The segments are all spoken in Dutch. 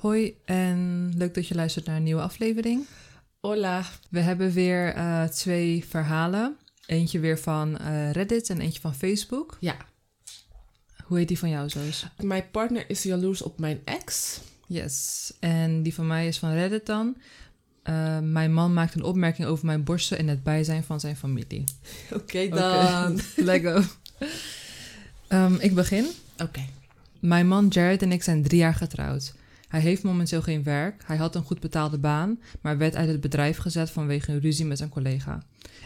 Hoi en leuk dat je luistert naar een nieuwe aflevering. Hola. We hebben weer eh, twee verhalen. Eentje weer van eh, Reddit en eentje van Facebook. Ja. Hoe heet die van jou, Zoos? Mijn partner is jaloers op mijn ex. Yes. En die van mij is van Reddit dan. Eh, mijn man maakt een opmerking over mijn borsten in het bijzijn van zijn familie. Oké dan. Oké, Lego. Ehm, ik begin. Oké. Mijn man Jared en ik zijn drie jaar getrouwd. Hij heeft momenteel geen werk. Hij had een goed betaalde baan, maar werd uit het bedrijf gezet vanwege een ruzie met zijn collega.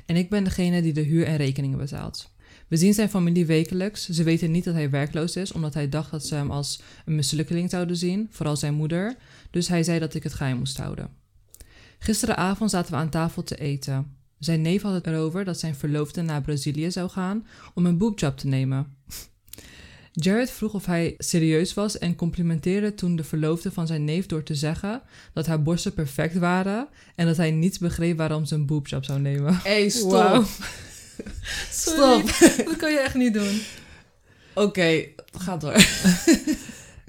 En ik ben degene die de huur en rekeningen betaalt. We zien zijn familie wekelijks. Ze weten niet dat hij werkloos is, omdat hij dacht dat ze hem als een mislukkeling zouden zien, vooral zijn moeder. Dus hij zei dat ik het geheim moest houden. Gisteravond zaten we aan tafel te eten. Zijn neef had het erover dat zijn verloofde naar Brazilië zou gaan om een boobjob te nemen. Jared vroeg of hij serieus was en complimenteerde toen de verloofde van zijn neef door te zeggen dat haar borsten perfect waren en dat hij niet begreep waarom ze een boobjob zou nemen. Hey, stop. Wauw. Stop. dat kan je echt niet doen. Oké, ga door.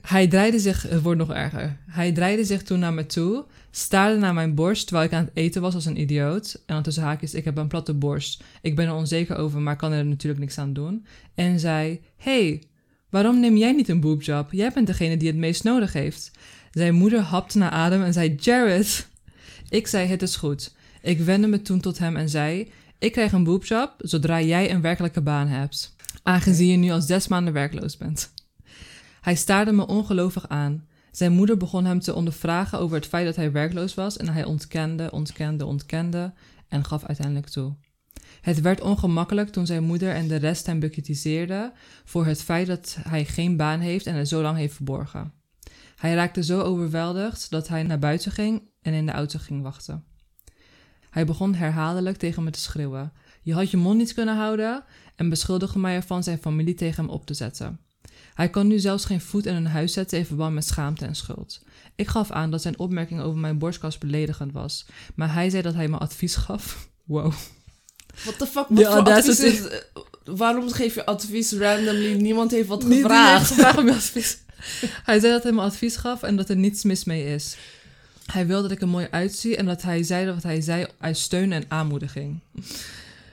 Hij draaide zich, het wordt nog erger. Hij draaide zich toen naar me toe, staarde naar mijn borst terwijl ik aan het eten was als een idioot. En dan tussen haakjes, ik heb een platte borst. Ik ben er onzeker over, maar kan er natuurlijk niks aan doen. En zei, hey, waarom neem jij niet een boobjob? Jij bent degene die het meest nodig heeft. Zijn moeder hapte naar adem en zei, Jared. Ik zei, het is goed. Ik wendde me toen tot hem en zei, ik krijg een boobjob zodra jij een werkelijke baan hebt. Aangezien je nu al zes maanden werkloos bent. Hij staarde me ongelovig aan. Zijn moeder begon hem te ondervragen over het feit dat hij werkloos was en hij ontkende, ontkende, ontkende en gaf uiteindelijk toe. Het werd ongemakkelijk toen zijn moeder en de rest hem bekritiseerden voor het feit dat hij geen baan heeft en het zo lang heeft verborgen. Hij raakte zo overweldigd dat hij naar buiten ging en in de auto ging wachten. Hij begon herhaaldelijk tegen me te schreeuwen: Je had je mond niet kunnen houden en beschuldigde mij ervan zijn familie tegen hem op te zetten. Hij kon nu zelfs geen voet in een huis zetten in verband met schaamte en schuld. Ik gaf aan dat zijn opmerking over mijn borstkas beledigend was, maar hij zei dat hij me advies gaf. Wow. What the fuck? Ja, voor advies is- is... Waarom geef je advies randomly? Niemand heeft wat gevraagd. heeft gevraagd om je advies. Hij zei dat hij me advies gaf en dat er niets mis mee is. Hij wilde dat ik er mooi uitzie en dat hij zei wat hij zei uit steun en aanmoediging.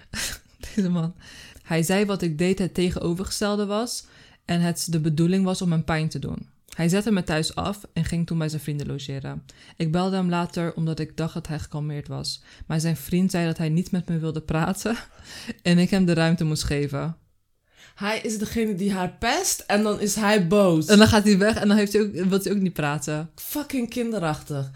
Deze man. Hij zei wat ik deed het tegenovergestelde was en het de bedoeling was om hem pijn te doen. Hij zette me thuis af en ging toen bij zijn vrienden logeren. Ik belde hem later omdat ik dacht dat hij gekalmeerd was. Maar zijn vriend zei dat hij niet met me wilde praten en ik hem de ruimte moest geven. Hij is degene die haar pest en dan is hij boos. En dan gaat hij weg en dan heeft hij ook, wil hij ook niet praten. Fucking kinderachtig.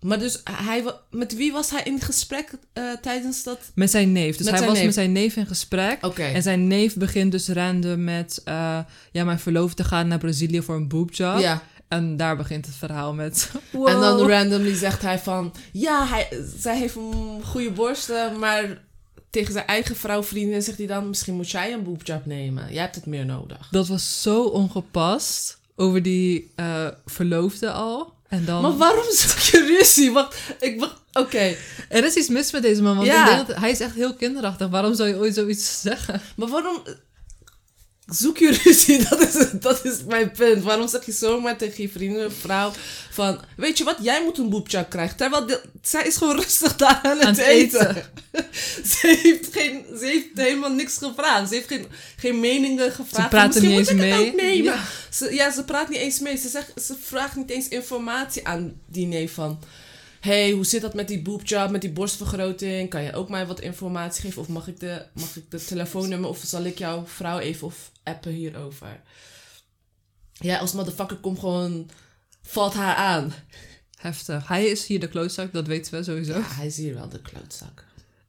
Maar dus, hij, met wie was hij in gesprek eh, tijdens dat... Met zijn neef. Dus Met hij was neef. met zijn neef in gesprek. En zijn neef begint dus random met... eh, ja, mijn verloofde gaat naar Brazilië voor een boobjob. Ja. En daar begint het verhaal met... En dan wow. randomly zegt hij van... Ja, hij, zij heeft een goede borsten, maar tegen zijn eigen vrouw, vriendin, zegt hij dan... Misschien moet jij een boobjob nemen. Jij hebt het meer nodig. Dat was zo ongepast. Over die eh, verloofde al. En dan... Maar waarom zoek je ruzie? Wacht, ik... wacht- Oké, Er is iets mis met deze man. Want Ja. ik denk dat hij is echt heel kinderachtig. Waarom zou je ooit zoiets zeggen? maar waarom... Zoek je ruzie? Dat is, dat is mijn punt. Waarom zeg je zomaar tegen je vrienden of vrouw van... Weet je wat, jij moet een boobjob krijgen. Terwijl de- zij is gewoon rustig daar aan het, Aan het eten. eten. ze, heeft geen, ze heeft helemaal niks gevraagd. Ze heeft geen, geen meningen gevraagd. praten Misschien niet moet eens mee. ook nemen. Ja. Ze, ja, ze praat niet eens mee. Ze, zegt, ze vraagt niet eens informatie aan die neef van... hey, hoe zit dat met die boobjob, met die borstvergroting? Kan je ook mij wat informatie geven? Of mag ik de, mag ik de telefoonnummer of zal ik jouw vrouw even of appen hierover? Ja, als motherfucker komt gewoon... Valt haar aan. Heftig. Hij is hier de klootzak, dat weten we sowieso. Ja, hij is hier wel de klootzak.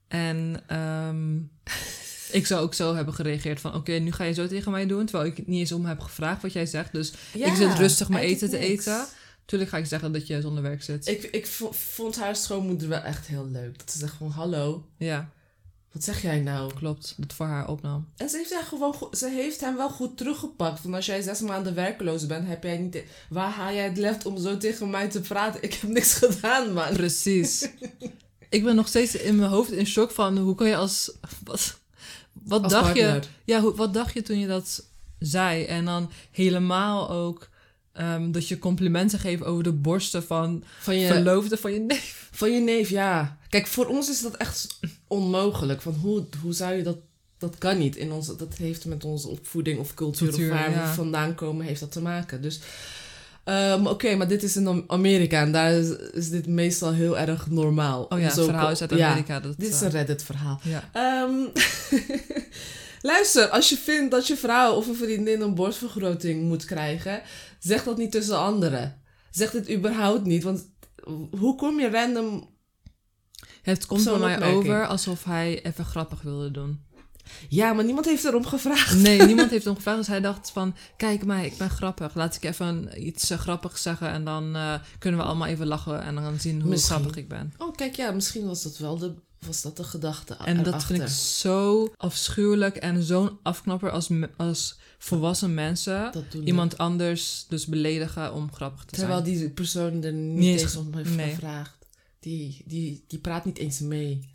En ehm, ik zou ook zo hebben gereageerd van... Oké, nu ga je zo tegen mij doen. Terwijl ik niet eens om heb gevraagd wat jij zegt. Dus ik zit rustig mijn eten te niks. Tuurlijk ga ik zeggen dat je zonder werk zit. Ik, ik vo- vond haar schoonmoeder wel echt heel leuk. Dat ze zegt gewoon, hallo, Ja, wat zeg jij nou? klopt. Dat voor haar opnam. En ze heeft, haar gewoon ze heeft hem wel goed teruggepakt. Want als jij zes maanden werkeloos bent, heb jij niet... Waar haal jij het lef om zo tegen mij te praten? Ik heb niks gedaan, man. Precies. ik ben nog steeds in mijn hoofd in shock van... Hoe kan je als... Wat, wat Als dacht je... Ja, hoe, wat dacht je toen je dat zei? En dan helemaal ook ehm, dat je complimenten geeft over de borsten van Van je, verloofde van je neef. van je neef, ja. Kijk, voor ons is dat echt onmogelijk. Van hoe, hoe zou je dat... Dat kan niet. In onze, dat heeft met onze opvoeding of cultuur, Cultuur, of waar ja. we vandaan komen, heeft dat te maken. Dus, ehm, oké, maar dit is in Am- Amerika en daar is, is dit meestal heel erg normaal. Oh ja, het verhaal is uit ja, Amerika. dat, dit is eh, een Reddit-verhaal. ja. Ehm, luister, als je vindt dat je vrouw of een vriendin een borstvergroting moet krijgen, zeg dat niet tussen anderen. Zeg dit überhaupt niet, want hoe kom je random... Het komt Zo'n mij opmerking. over alsof hij even grappig wilde doen. Ja, maar niemand heeft erom gevraagd. Nee, niemand heeft hem gevraagd. Dus hij dacht van, kijk mij, ik ben grappig. Laat ik even iets eh, grappigs zeggen. En dan eh, kunnen we allemaal even lachen. En dan zien hoe Misschien. grappig ik ben. Oh, kijk, ja, misschien was dat wel de, was dat de gedachte En dat vind ik zo afschuwelijk. En zo'n afknapper als, als volwassen mensen. Iemand anders dus beledigen om grappig te Terwijl zijn. die persoon er niet, Niet eens om heeft nee. gevraagd. Die, die, die praat niet eens mee.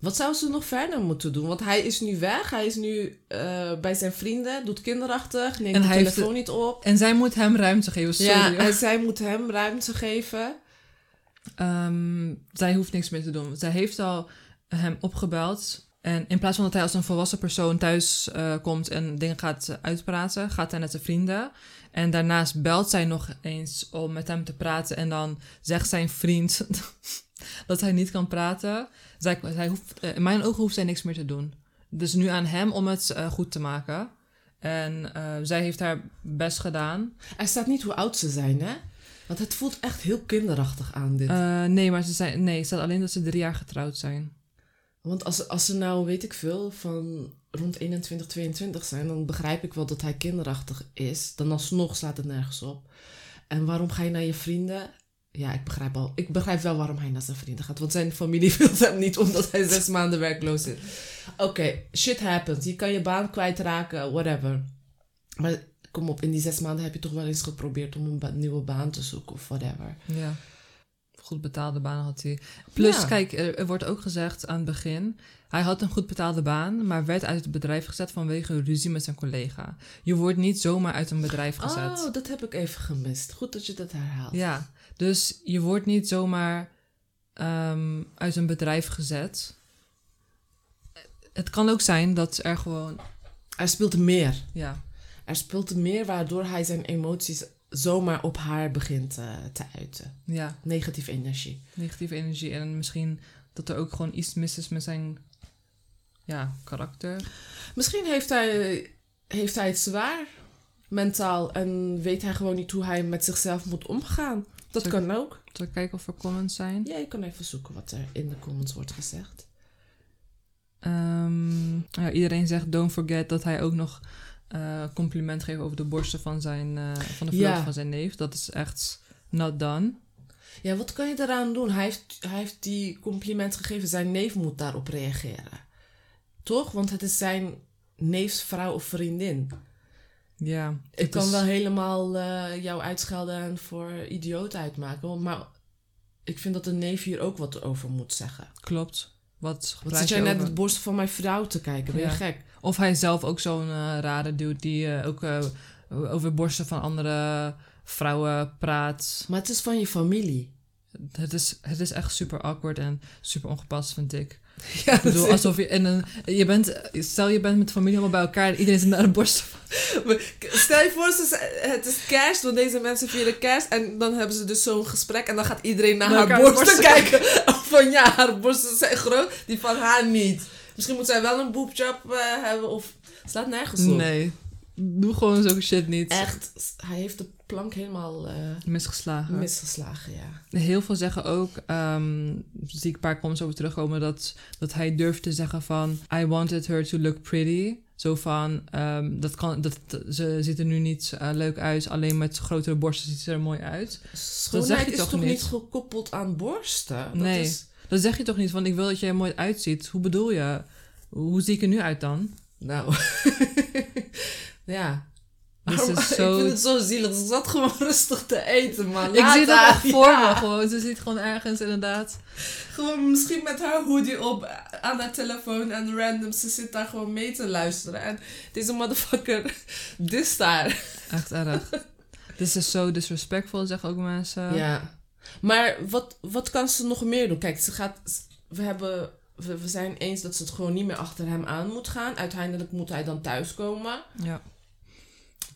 Wat zou ze nog verder moeten doen? Want hij is nu weg. Hij is nu eh, bij zijn vrienden. Doet kinderachtig. Neemt En de telefoon niet op. En zij moet hem ruimte geven. Sorry. Ja, en zij moet hem ruimte geven. Ehm, zij hoeft niks meer te doen. Zij heeft al hem opgebeld. En in plaats van dat hij als een volwassen persoon thuis eh, komt en dingen gaat eh, uitpraten, gaat hij naar zijn vrienden. En daarnaast belt zij nog eens om met hem te praten. En dan zegt zijn vriend dat hij niet kan praten. Zij, zij hoeft, eh, in mijn ogen hoeft zij niks meer te doen. Dus nu aan hem om het goed te maken. En zij heeft haar best gedaan. Er staat niet hoe oud ze zijn, hè? Want het voelt echt heel kinderachtig aan, dit. Nee, maar ze zijn, nee, het staat alleen dat ze drie jaar getrouwd zijn. Want als, als ze nou, weet ik veel, van rond 21, 22 zijn... dan begrijp ik wel dat hij kinderachtig is. Dan alsnog slaat het nergens op. En waarom ga je naar je vrienden? Ja, ik begrijp, al, ik begrijp wel waarom hij naar zijn vrienden gaat. Want zijn familie wil hem niet omdat hij zes maanden werkloos is. Oké, shit happens. Je kan je baan kwijtraken, whatever. Maar kom op, in die zes maanden heb je toch wel eens geprobeerd om een nieuwe baan te zoeken of whatever. Ja. Goed betaalde baan had hij. Plus, Ja. kijk, er, er wordt ook gezegd aan het begin... Hij had een goed betaalde baan, maar werd uit het bedrijf gezet vanwege ruzie met zijn collega. Je wordt niet zomaar uit een bedrijf gezet. Oh, dat heb ik even gemist. Goed dat je dat herhaalt. Ja, dus je wordt niet zomaar ehm, uit een bedrijf gezet. Het kan ook zijn dat er gewoon... Er speelt meer. Ja, Er speelt meer waardoor hij zijn emoties zomaar op haar begint eh, te uiten. ja, Negatieve energie. negatieve energie. En misschien dat er ook gewoon iets mis is met zijn ja, karakter. Misschien heeft hij, heeft hij het zwaar mentaal en weet hij gewoon niet hoe hij met zichzelf moet omgaan. Dat kan ook. Zal ik kijken of er comments zijn? Ja, je kan even zoeken wat er in de comments wordt gezegd. Ehm, ja, iedereen zegt don't forget dat hij ook nog eh, compliment geeft over de borsten van, zijn, eh, van de verloofde Ja. van zijn neef. Dat is echt not done. Ja, wat kan je eraan doen? Hij heeft, hij heeft die compliment gegeven. Zijn neef moet daarop reageren. Toch? Want het is zijn neefs vrouw of vriendin. Ja, Ik kan is- wel helemaal eh, jou uitschelden en voor idioot uitmaken. Maar ik vind dat de neef hier ook wat over moet zeggen. Klopt. Wat Wat zit jij net over? het borst van mijn vrouw te kijken? Ben je Ja. gek? Of hij zelf ook zo'n eh, rare dude die eh, ook eh, over borsten van andere vrouwen praat. Maar het is van je familie. Het is, het is echt super awkward en super ongepast, vind ik. Ja, Ik bedoel, alsof je in een... Je bent, stel je bent met familie allemaal bij elkaar en iedereen zit naar de borsten van... Stel je voor, het is kerst, want deze mensen vieren kerst. En dan hebben ze dus zo'n gesprek. En dan gaat iedereen naar Naar haar borsten borsten kijken. van ja, haar borsten zijn groot. Die van haar niet. Misschien moet zij wel een boobjob eh, hebben. Of slaat nergens op. Nee, doe gewoon zulke shit niet. Echt, hij heeft de plank helemaal eh, Misgeslagen. misgeslagen, ja. Heel veel zeggen ook, ehm zie ik een paar comments over terugkomen, dat, dat hij durft te zeggen van... I wanted her to look pretty. Zo van, ehm, dat kan, dat, ze ziet er nu niet eh, leuk uit, alleen met grotere borsten ziet ze er mooi uit. Schoonheid je is toch toch niet? niet gekoppeld aan borsten? Dat Nee. Is, Dat zeg je toch niet, van ik wil dat je er mooi uitziet. Hoe bedoel je? Hoe zie ik er nu uit dan? nou, ja. Dit is zo... Ik vind het zo zielig. Ze zat gewoon rustig te eten, man. Ik zie dat echt voor Ja. me gewoon. Ze ziet gewoon ergens inderdaad. Gewoon misschien met haar hoodie op aan haar telefoon en random. Ze zit daar gewoon mee te luisteren. En deze motherfucker dist daar. Echt erg. This is so disrespectful, zeggen ook mensen. Ja. Maar wat, wat kan ze nog meer doen? Kijk, ze gaat... We hebben... We, we zijn eens dat ze het gewoon niet meer achter hem aan moet gaan. Uiteindelijk moet hij dan thuiskomen. Ja.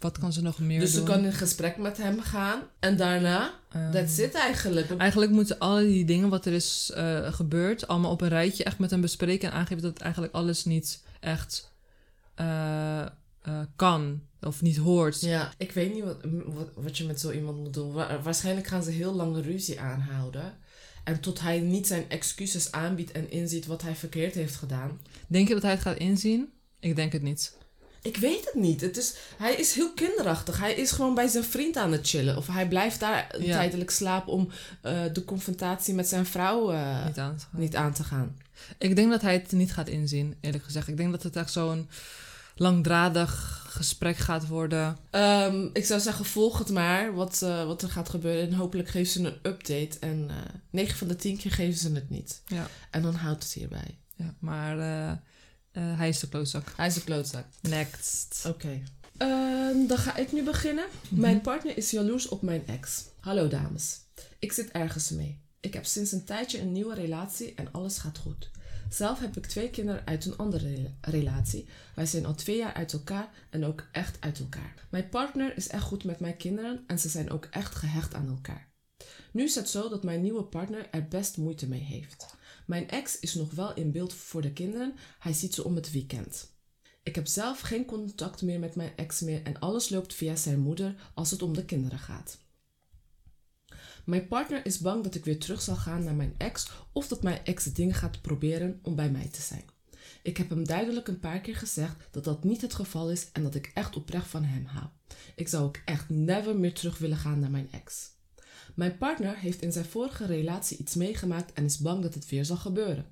Wat kan ze nog meer dus doen? ze kan in gesprek met hem gaan. En daarna, Ehm, that's it eigenlijk. Eigenlijk moeten al die dingen wat er is eh, gebeurd, allemaal op een rijtje echt met hem bespreken en aangeven dat eigenlijk alles niet echt eh, eh, kan of niet hoort. Ja, ik weet niet wat, wat, wat je met zo iemand moet doen. Wa- waarschijnlijk gaan ze heel lange ruzie aanhouden. En tot hij niet zijn excuses aanbiedt en inziet wat hij verkeerd heeft gedaan. Denk je dat hij het gaat inzien? Ik denk het niet. Ik weet het niet. Het is, hij is heel kinderachtig. Hij is gewoon bij zijn vriend aan het chillen. Of hij blijft daar Ja. tijdelijk slapen om eh, de confrontatie met zijn vrouw eh, aan niet aan te gaan. Ik denk dat hij het niet gaat inzien, eerlijk gezegd. Ik denk dat het echt zo'n langdradig gesprek gaat worden. Ehm, ik zou zeggen, volg het maar wat, eh, wat er gaat gebeuren. En hopelijk geven ze een update. En eh 9 van de 10 keer geven ze het niet. Ja, En dan houdt het hierbij. ja maar eh, hij is de klootzak. Hij is een klootzak. Next. Oké. Ehm, dan ga ik nu beginnen. Mijn partner is jaloers op mijn ex. Hallo dames. Ik zit ergens mee. Ik heb sinds een tijdje een nieuwe relatie en alles gaat goed. Zelf heb ik twee kinderen uit een andere rela- relatie. Wij zijn al twee jaar uit elkaar en ook echt uit elkaar. Mijn partner is echt goed met mijn kinderen en ze zijn ook echt gehecht aan elkaar. Nu is het zo dat mijn nieuwe partner er best moeite mee heeft. Mijn ex is nog wel in beeld voor de kinderen, hij ziet ze om het weekend. Ik heb zelf geen contact meer met mijn ex meer en alles loopt via zijn moeder als het om de kinderen gaat. Mijn partner is bang dat ik weer terug zal gaan naar mijn ex of dat mijn ex dingen gaat proberen om bij mij te zijn. Ik heb hem duidelijk een paar keer gezegd dat dat niet het geval is en dat ik echt oprecht van hem hou. Ik zou ook echt never meer terug willen gaan naar mijn ex. Mijn partner heeft in zijn vorige relatie iets meegemaakt en is bang dat het weer zal gebeuren.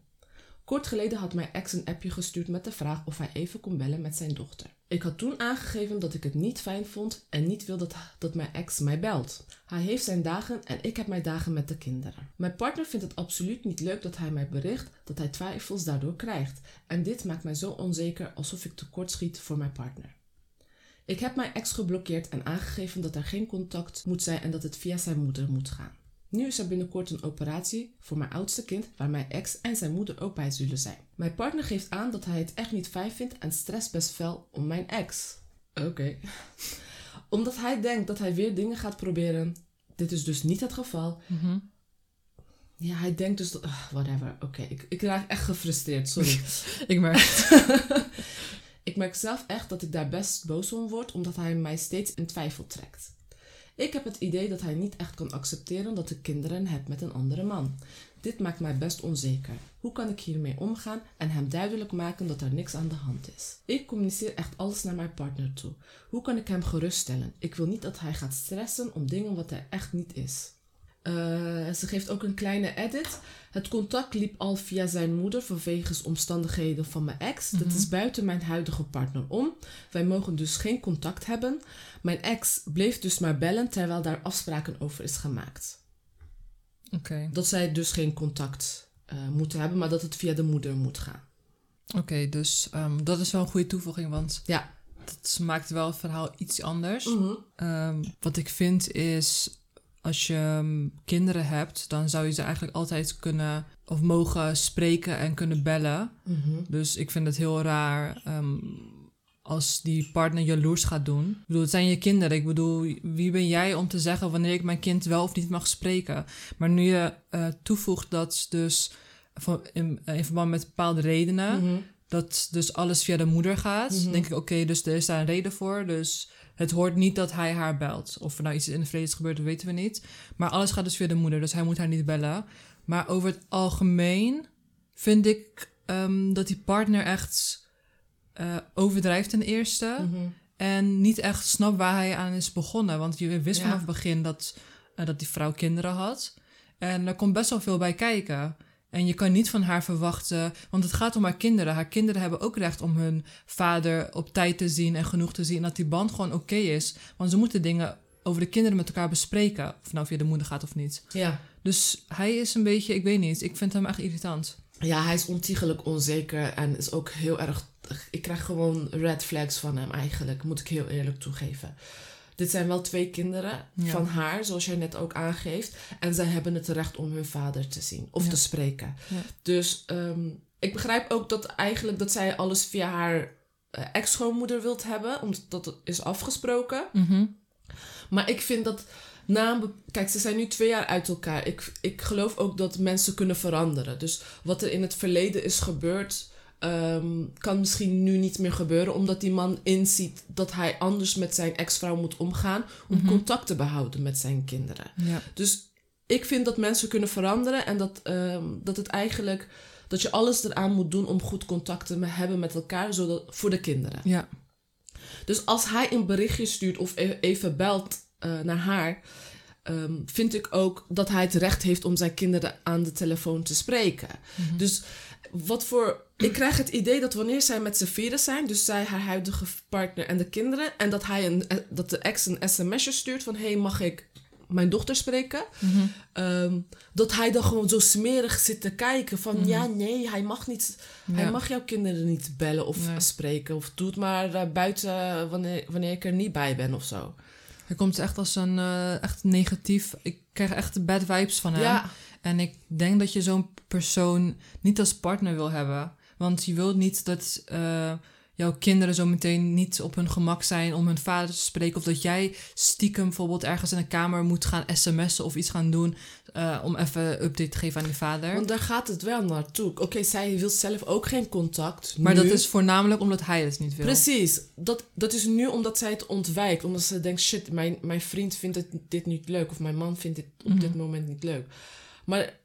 Kort geleden had mijn ex een appje gestuurd met de vraag of hij even kon bellen met zijn dochter. Ik had toen aangegeven dat ik het niet fijn vond en niet wil dat, dat mijn ex mij belt. Hij heeft zijn dagen en ik heb mijn dagen met de kinderen. Mijn partner vindt het absoluut niet leuk dat hij mij bericht dat hij twijfels daardoor krijgt. En dit maakt mij zo onzeker alsof ik tekort schiet voor mijn partner. Ik heb mijn ex geblokkeerd en aangegeven dat er geen contact moet zijn en dat het via zijn moeder moet gaan. Nu is er binnenkort een operatie voor mijn oudste kind waar mijn ex en zijn moeder ook bij zullen zijn. Mijn partner geeft aan dat hij het echt niet fijn vindt en stress best fel om mijn ex. Oké. Omdat hij denkt dat hij weer dingen gaat proberen. Dit is dus niet het geval. Mhm. Ja, hij denkt dus dat... whatever. Oké, ik, ik raak echt gefrustreerd. Sorry. Ik merk. Ik merk zelf echt dat ik daar best boos om word, omdat hij mij steeds in twijfel trekt. Ik heb het idee dat hij niet echt kan accepteren dat ik kinderen heb met een andere man. Dit maakt mij best onzeker. Hoe kan ik hiermee omgaan en hem duidelijk maken dat er niks aan de hand is? Ik communiceer echt alles naar mijn partner toe. Hoe kan ik hem geruststellen? Ik wil niet dat hij gaat stressen om dingen wat er echt niet is. Eh, ze geeft ook een kleine edit. Het contact liep al via zijn moeder vanwege omstandigheden van mijn ex. Dat is buiten mijn huidige partner om. Wij mogen dus geen contact hebben. Mijn ex bleef dus maar bellen terwijl daar afspraken over is gemaakt. Oké. Dat zij dus geen contact eh, moeten hebben, maar dat het via de moeder moet gaan. Oké, dus ehm, dat is wel een goede toevoeging, want Ja. dat maakt wel het verhaal iets anders. Ehm, wat ik vind is, als je ehm, kinderen hebt, dan zou je ze eigenlijk altijd kunnen of mogen spreken en kunnen bellen. Mhm. Dus ik vind het heel raar ehm, als die partner jaloers gaat doen. Ik bedoel, het zijn je kinderen. Ik bedoel, wie ben jij om te zeggen wanneer ik mijn kind wel of niet mag spreken? Maar nu je eh, toevoegt dat dus van- in, in verband met bepaalde redenen, Mhm. dat dus alles via de moeder gaat, Mhm. denk ik, oké, dus er is daar een reden voor. Dus het hoort niet dat hij haar belt. Of er nou iets in het verleden is gebeurd, dat weten we niet. Maar alles gaat dus via de moeder, dus hij moet haar niet bellen. Maar over het algemeen vind ik ehm, dat die partner echt eh, overdrijft ten eerste. Mhm. En niet echt snapt waar hij aan is begonnen. Want je wist Ja. vanaf het begin dat, eh, dat die vrouw kinderen had. En er komt best wel veel bij kijken. En je kan niet van haar verwachten, want het gaat om haar kinderen. Haar kinderen hebben ook recht om hun vader op tijd te zien en genoeg te zien. En dat die band gewoon oké is. Want ze moeten dingen over de kinderen met elkaar bespreken. Of nou via de moeder gaat of niet. Ja. Dus hij is een beetje, ik weet niet, ik vind hem echt irritant. ja, hij is ontiegelijk onzeker en is ook heel erg... Ik krijg gewoon red flags van hem eigenlijk, moet ik heel eerlijk toegeven. Dit zijn wel twee kinderen Ja. van haar, zoals jij net ook aangeeft. En zij hebben het recht om hun vader te zien of Ja. te spreken. Ja. Dus ehm, ik begrijp ook dat eigenlijk dat zij alles via haar eh, ex-schoonmoeder wilt hebben, omdat dat is afgesproken. Mhm. Maar ik vind dat na Kijk, ze zijn nu twee jaar uit elkaar. Ik, ik geloof ook dat mensen kunnen veranderen. Dus wat er in het verleden is gebeurd, ehm, kan misschien nu niet meer gebeuren. Omdat die man inziet dat hij anders met zijn ex-vrouw moet omgaan. Om Mhm. contact te behouden met zijn kinderen. Ja. Dus ik vind dat mensen kunnen veranderen. En dat, ehm, dat het eigenlijk. Dat je alles eraan moet doen om goed contact te hebben met elkaar. Zodat, voor de kinderen. Ja. Dus als hij een berichtje stuurt of e- even belt eh, naar haar, ehm, vind ik ook dat hij het recht heeft om zijn kinderen aan de telefoon te spreken. Dus wat voor. Ik krijg het idee dat wanneer zij met z'n vieren zijn, dus zij, haar huidige partner en de kinderen, en dat, hij een, eh, dat de ex een sms'je stuurt van: hey, mag ik mijn dochter spreken? Mhm. Ehm, dat hij dan gewoon zo smerig zit te kijken van ja, nee, hij mag niet, hij mag jouw kinderen niet bellen of Nee. spreken of doe het maar eh, buiten wanneer, wanneer ik er niet bij ben of zo. Hij komt echt als een eh, echt negatief. Ik krijg echt de bad vibes van hem. Ja, En ik denk dat je zo'n persoon niet als partner wil hebben. Want je wilt niet dat eh, jouw kinderen zo meteen niet op hun gemak zijn om hun vader te spreken. Of dat jij stiekem bijvoorbeeld ergens in een kamer moet gaan sms'en of iets gaan doen. eh, om even een update te geven aan je vader. want daar gaat het wel naartoe. Oké, zij wil zelf ook geen contact. maar nu. dat is voornamelijk omdat hij het niet wil. Precies. Dat, dat is nu omdat zij het ontwijkt. Omdat ze denkt, shit, mijn, mijn vriend vindt het, dit niet leuk. Of mijn man vindt dit op Mhm. dit moment niet leuk. Maar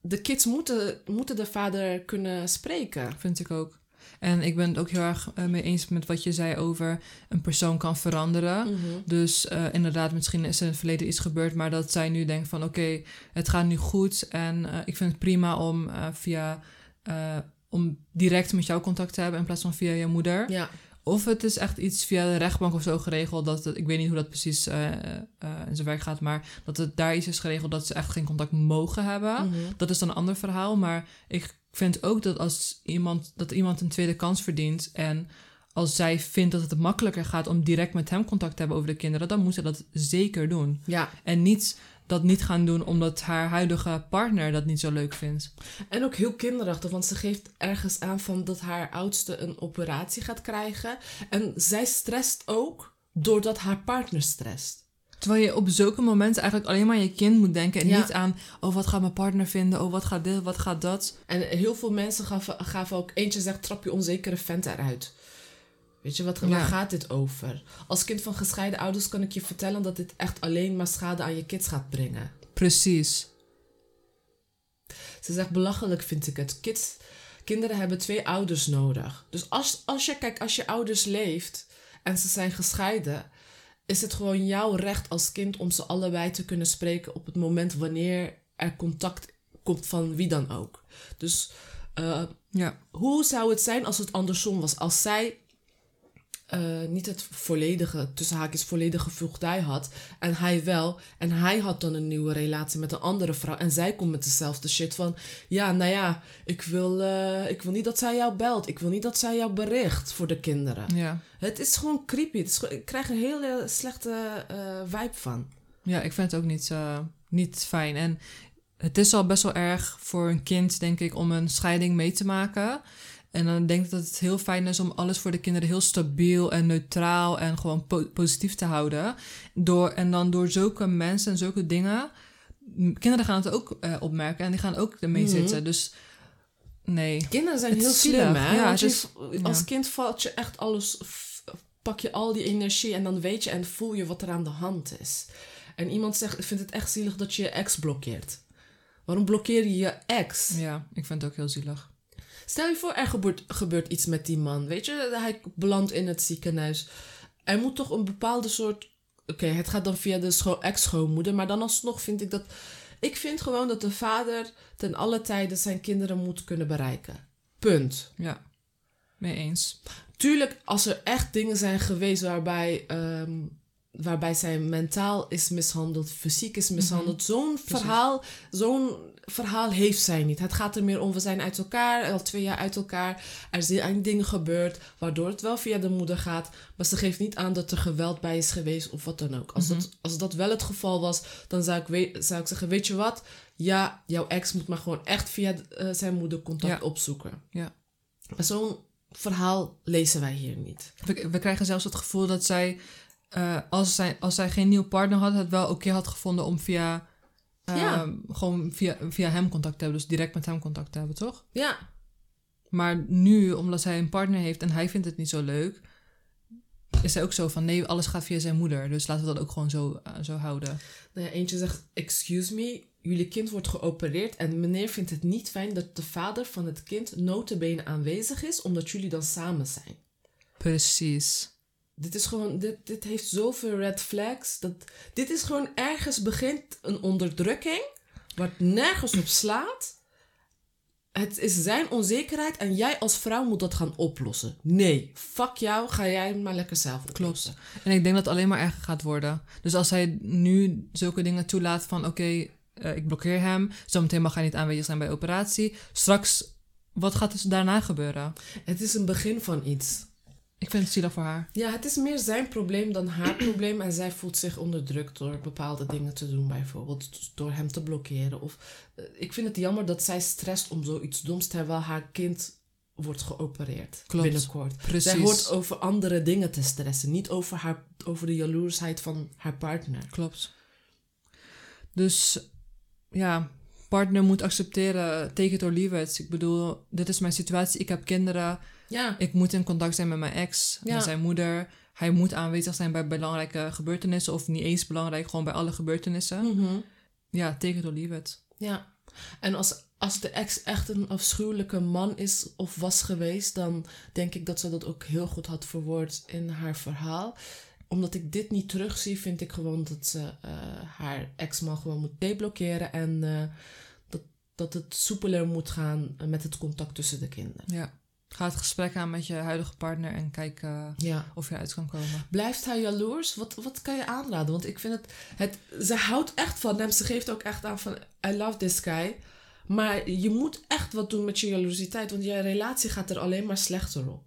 de kids moeten, moeten de vader kunnen spreken. Vind ik ook. En ik ben het ook heel erg eh, mee eens met wat je zei over een persoon kan veranderen. Mhm. Dus eh, inderdaad, misschien is er in het verleden iets gebeurd, maar dat zij nu denkt van oké, het gaat nu goed. En eh, ik vind het prima om via om direct met jou contact te hebben in plaats van via je moeder. Ja. Of het is echt iets via de rechtbank of zo geregeld. Dat het, ik weet niet hoe dat precies eh, eh, in zijn werk gaat, maar dat het daar iets is geregeld dat ze echt geen contact mogen hebben. Mhm. Dat is dan een ander verhaal. Maar ik vind ook dat als iemand, dat iemand een tweede kans verdient. En als zij vindt dat het makkelijker gaat om direct met hem contact te hebben over de kinderen, dan moet ze dat zeker doen. ja. En niet dat niet gaan doen omdat haar huidige partner dat niet zo leuk vindt. En ook heel kinderachtig, want ze geeft ergens aan van dat haar oudste een operatie gaat krijgen. En zij stresst ook doordat haar partner stresst. Terwijl je op zulke momenten eigenlijk alleen maar aan je kind moet denken en Ja. niet aan, oh wat gaat mijn partner vinden, oh wat gaat dit, wat gaat dat. En heel veel mensen gaven, gaven ook, eentje zegt, trap je onzekere vent eruit. Weet je, wat, waar Ja. gaat dit over? Als kind van gescheiden ouders kan ik je vertellen dat dit echt alleen maar schade aan je kids gaat brengen. Precies. Ze zegt, belachelijk vind ik het. Kids, kinderen hebben twee ouders nodig. Dus als, als je, kijk, als je ouders leeft en ze zijn gescheiden, is het gewoon jouw recht als kind om ze allebei te kunnen spreken op het moment wanneer er contact komt van wie dan ook. Dus eh, Ja. hoe zou het zijn als het andersom was? Als zij eh, niet het volledige, tussen haakjes volledige voogdij had. En hij wel. En hij had dan een nieuwe relatie met een andere vrouw. En zij komt met dezelfde shit van... Ja, nou ja, ik wil, eh, ik wil niet dat zij jou belt. Ik wil niet dat zij jou bericht voor de kinderen. Ja. Het is gewoon creepy. Het is gewoon- ik krijg een hele slechte eh, vibe van. Ja, ik vind het ook niet, niet fijn. En het is al best wel erg voor een kind, denk ik, om een scheiding mee te maken. En dan denk ik dat het heel fijn is om alles voor de kinderen heel stabiel en neutraal en gewoon po- positief te houden. Door, en dan door zulke mensen en zulke dingen. Kinderen gaan het ook eh, opmerken en die gaan ook ermee Mhm. zitten. Dus nee. Kinderen zijn Het heel slim, zielig. hè? Ja, als ja. kind valt je echt alles... Pak je al die energie en dan weet je en voel je wat er aan de hand is. En iemand zegt, ik vind het echt zielig dat je je ex blokkeert. Waarom blokkeer je je ex? Ja, ik vind het ook heel zielig. Stel je voor, er gebeurt, gebeurt iets met die man. Weet je, hij belandt in het ziekenhuis. Er moet toch een bepaalde soort... Oké, het gaat dan via de scho- ex-schoonmoeder. Maar dan alsnog vind ik dat... Ik vind gewoon dat de vader ten alle tijden zijn kinderen moet kunnen bereiken. Punt. Ja, mee eens. Tuurlijk, als er echt dingen zijn geweest waarbij... ehm, waarbij zij mentaal is mishandeld, fysiek is mishandeld. Mhm. Zo'n verhaal, zo'n verhaal heeft zij niet. Het gaat er meer om, we zijn uit elkaar, al twee jaar uit elkaar. Er zijn dingen gebeurd, waardoor het wel via de moeder gaat. Maar ze geeft niet aan dat er geweld bij is geweest of wat dan ook. Als, Mhm. dat, als dat wel het geval was, dan zou ik, zou ik zeggen, weet je wat? Ja, jouw ex moet maar gewoon echt via eh, zijn moeder contact Ja. opzoeken. Ja. Maar zo'n verhaal lezen wij hier niet. We, we krijgen zelfs het gevoel dat zij, eh, als zij, als zij geen nieuwe partner had, het wel oké had gevonden om via, eh, Ja. gewoon via, via hem contact te hebben. Dus direct met hem contact te hebben, toch? Ja, Maar nu, omdat zij een partner heeft en hij vindt het niet zo leuk, is zij ook zo van nee, alles gaat via zijn moeder. Dus laten we dat ook gewoon zo, eh, zo houden. Nou ja, eentje zegt, excuse me, jullie kind wordt geopereerd en meneer vindt het niet fijn dat de vader van het kind notabene aanwezig is, omdat jullie dan samen zijn. Precies. Dit is gewoon, dit, dit heeft zoveel red flags. Dat, dit is gewoon ergens begint een onderdrukking, wat nergens op slaat. Het is zijn onzekerheid en jij als vrouw moet dat gaan oplossen. Nee, fuck jou, ga jij maar lekker zelf oplossen. En ik denk dat het alleen maar erger gaat worden. Dus als hij nu zulke dingen toelaat van oké, eh, ik blokkeer hem, zometeen mag hij niet aanwezig zijn bij operatie. Straks, wat gaat er daarna gebeuren? Het is een begin van iets. Ik vind het zielig voor haar. Ja, het is meer zijn probleem dan haar probleem. En zij voelt zich onderdrukt door bepaalde dingen te doen, bijvoorbeeld door hem te blokkeren. Of, eh, ik vind het jammer dat zij stresst om zoiets doms terwijl haar kind wordt geopereerd Klopt. binnenkort. Precies. Zij hoort over andere dingen te stressen, niet over, haar, over de jaloersheid van haar partner. Klopt. Dus ja, partner moet accepteren, take it or leave it. Ik bedoel, dit is mijn situatie, ik heb kinderen. Ja, Ik moet in contact zijn met mijn ex, Ja. met zijn moeder. Hij moet aanwezig zijn bij belangrijke gebeurtenissen. Of niet eens belangrijk, gewoon bij alle gebeurtenissen. Mhm. Ja, take it or leave it. ja. En als, als de ex echt een afschuwelijke man is of was geweest, dan denk ik dat ze dat ook heel goed had verwoord in haar verhaal. Omdat ik dit niet terugzie, vind ik gewoon dat ze eh, haar ex-man gewoon moet deblokkeren en eh, dat, dat het soepeler moet gaan met het contact tussen de kinderen. Ja. Ga het gesprek aan met je huidige partner en kijk eh, Ja. of je uit kan komen. Blijft hij jaloers? Wat, wat kan je aanraden? Want ik vind het, het... Ze houdt echt van hem. Ze geeft ook echt aan van... I love this guy. Maar je moet echt wat doen met je jaloersiteit. Want je relatie gaat er alleen maar slechter op.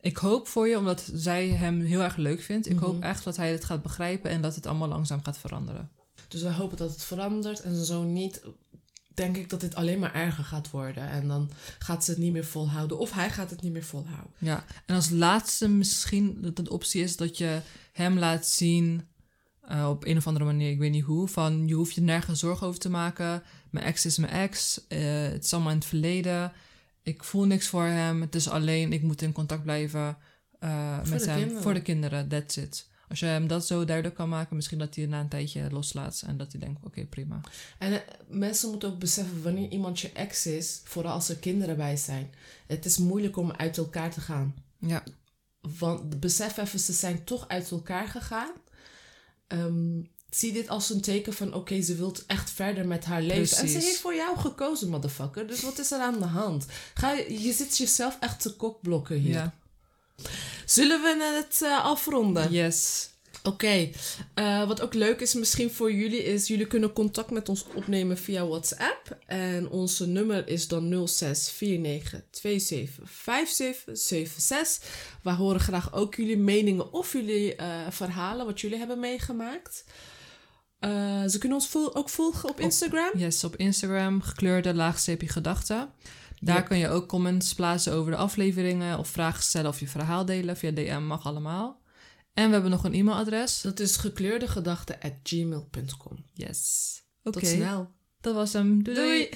Ik hoop voor je, omdat zij hem heel erg leuk vindt. Ik Mhm. hoop echt dat hij het gaat begrijpen en dat het allemaal langzaam gaat veranderen. Dus wij hopen dat het verandert. En zo niet... Denk ik dat dit alleen maar erger gaat worden. En dan gaat ze het niet meer volhouden. Of hij gaat het niet meer volhouden. Ja, en als laatste misschien dat de optie is dat je hem laat zien eh, op een of andere manier, ik weet niet hoe, van je hoeft je nergens zorgen over te maken. Mijn ex is mijn ex, eh, het is allemaal in het verleden. Ik voel niks voor hem, het is alleen, ik moet in contact blijven eh, met hem. kinderen. Voor de kinderen, that's it. Als je hem dat zo duidelijk kan maken, misschien dat hij na een tijdje loslaat en dat hij denkt, oké, prima. En eh, mensen moeten ook beseffen, wanneer iemand je ex is, vooral als er kinderen bij zijn, het is moeilijk om uit elkaar te gaan. Ja, Want besef even, ze zijn toch uit elkaar gegaan. Ehm, zie dit als een teken van, oké, ze wil echt verder met haar leven. En ze heeft voor jou gekozen, motherfucker. Dus wat is er aan de hand? Ga, je je zit jezelf echt te kokblokken hier. ja. Zullen we het eh, afronden? Yes. Oké, eh, wat ook leuk is misschien voor jullie is, jullie kunnen contact met ons opnemen via WhatsApp. En onze nummer is dan 0649275776. We horen graag ook jullie meningen of jullie eh, verhalen, wat jullie hebben meegemaakt. Eh, ze kunnen ons ook volgen op Instagram. Yes, op Instagram, gekleurde laagstreepje gedachten. Daar kun je ook comments plaatsen over de afleveringen of vragen stellen of je verhaal delen. Via DM mag allemaal. En we hebben nog een e-mailadres. Dat is gekleurdegedachten@gmail.com. Yes. Oké, Tot snel. dat was hem. Doei. Doei.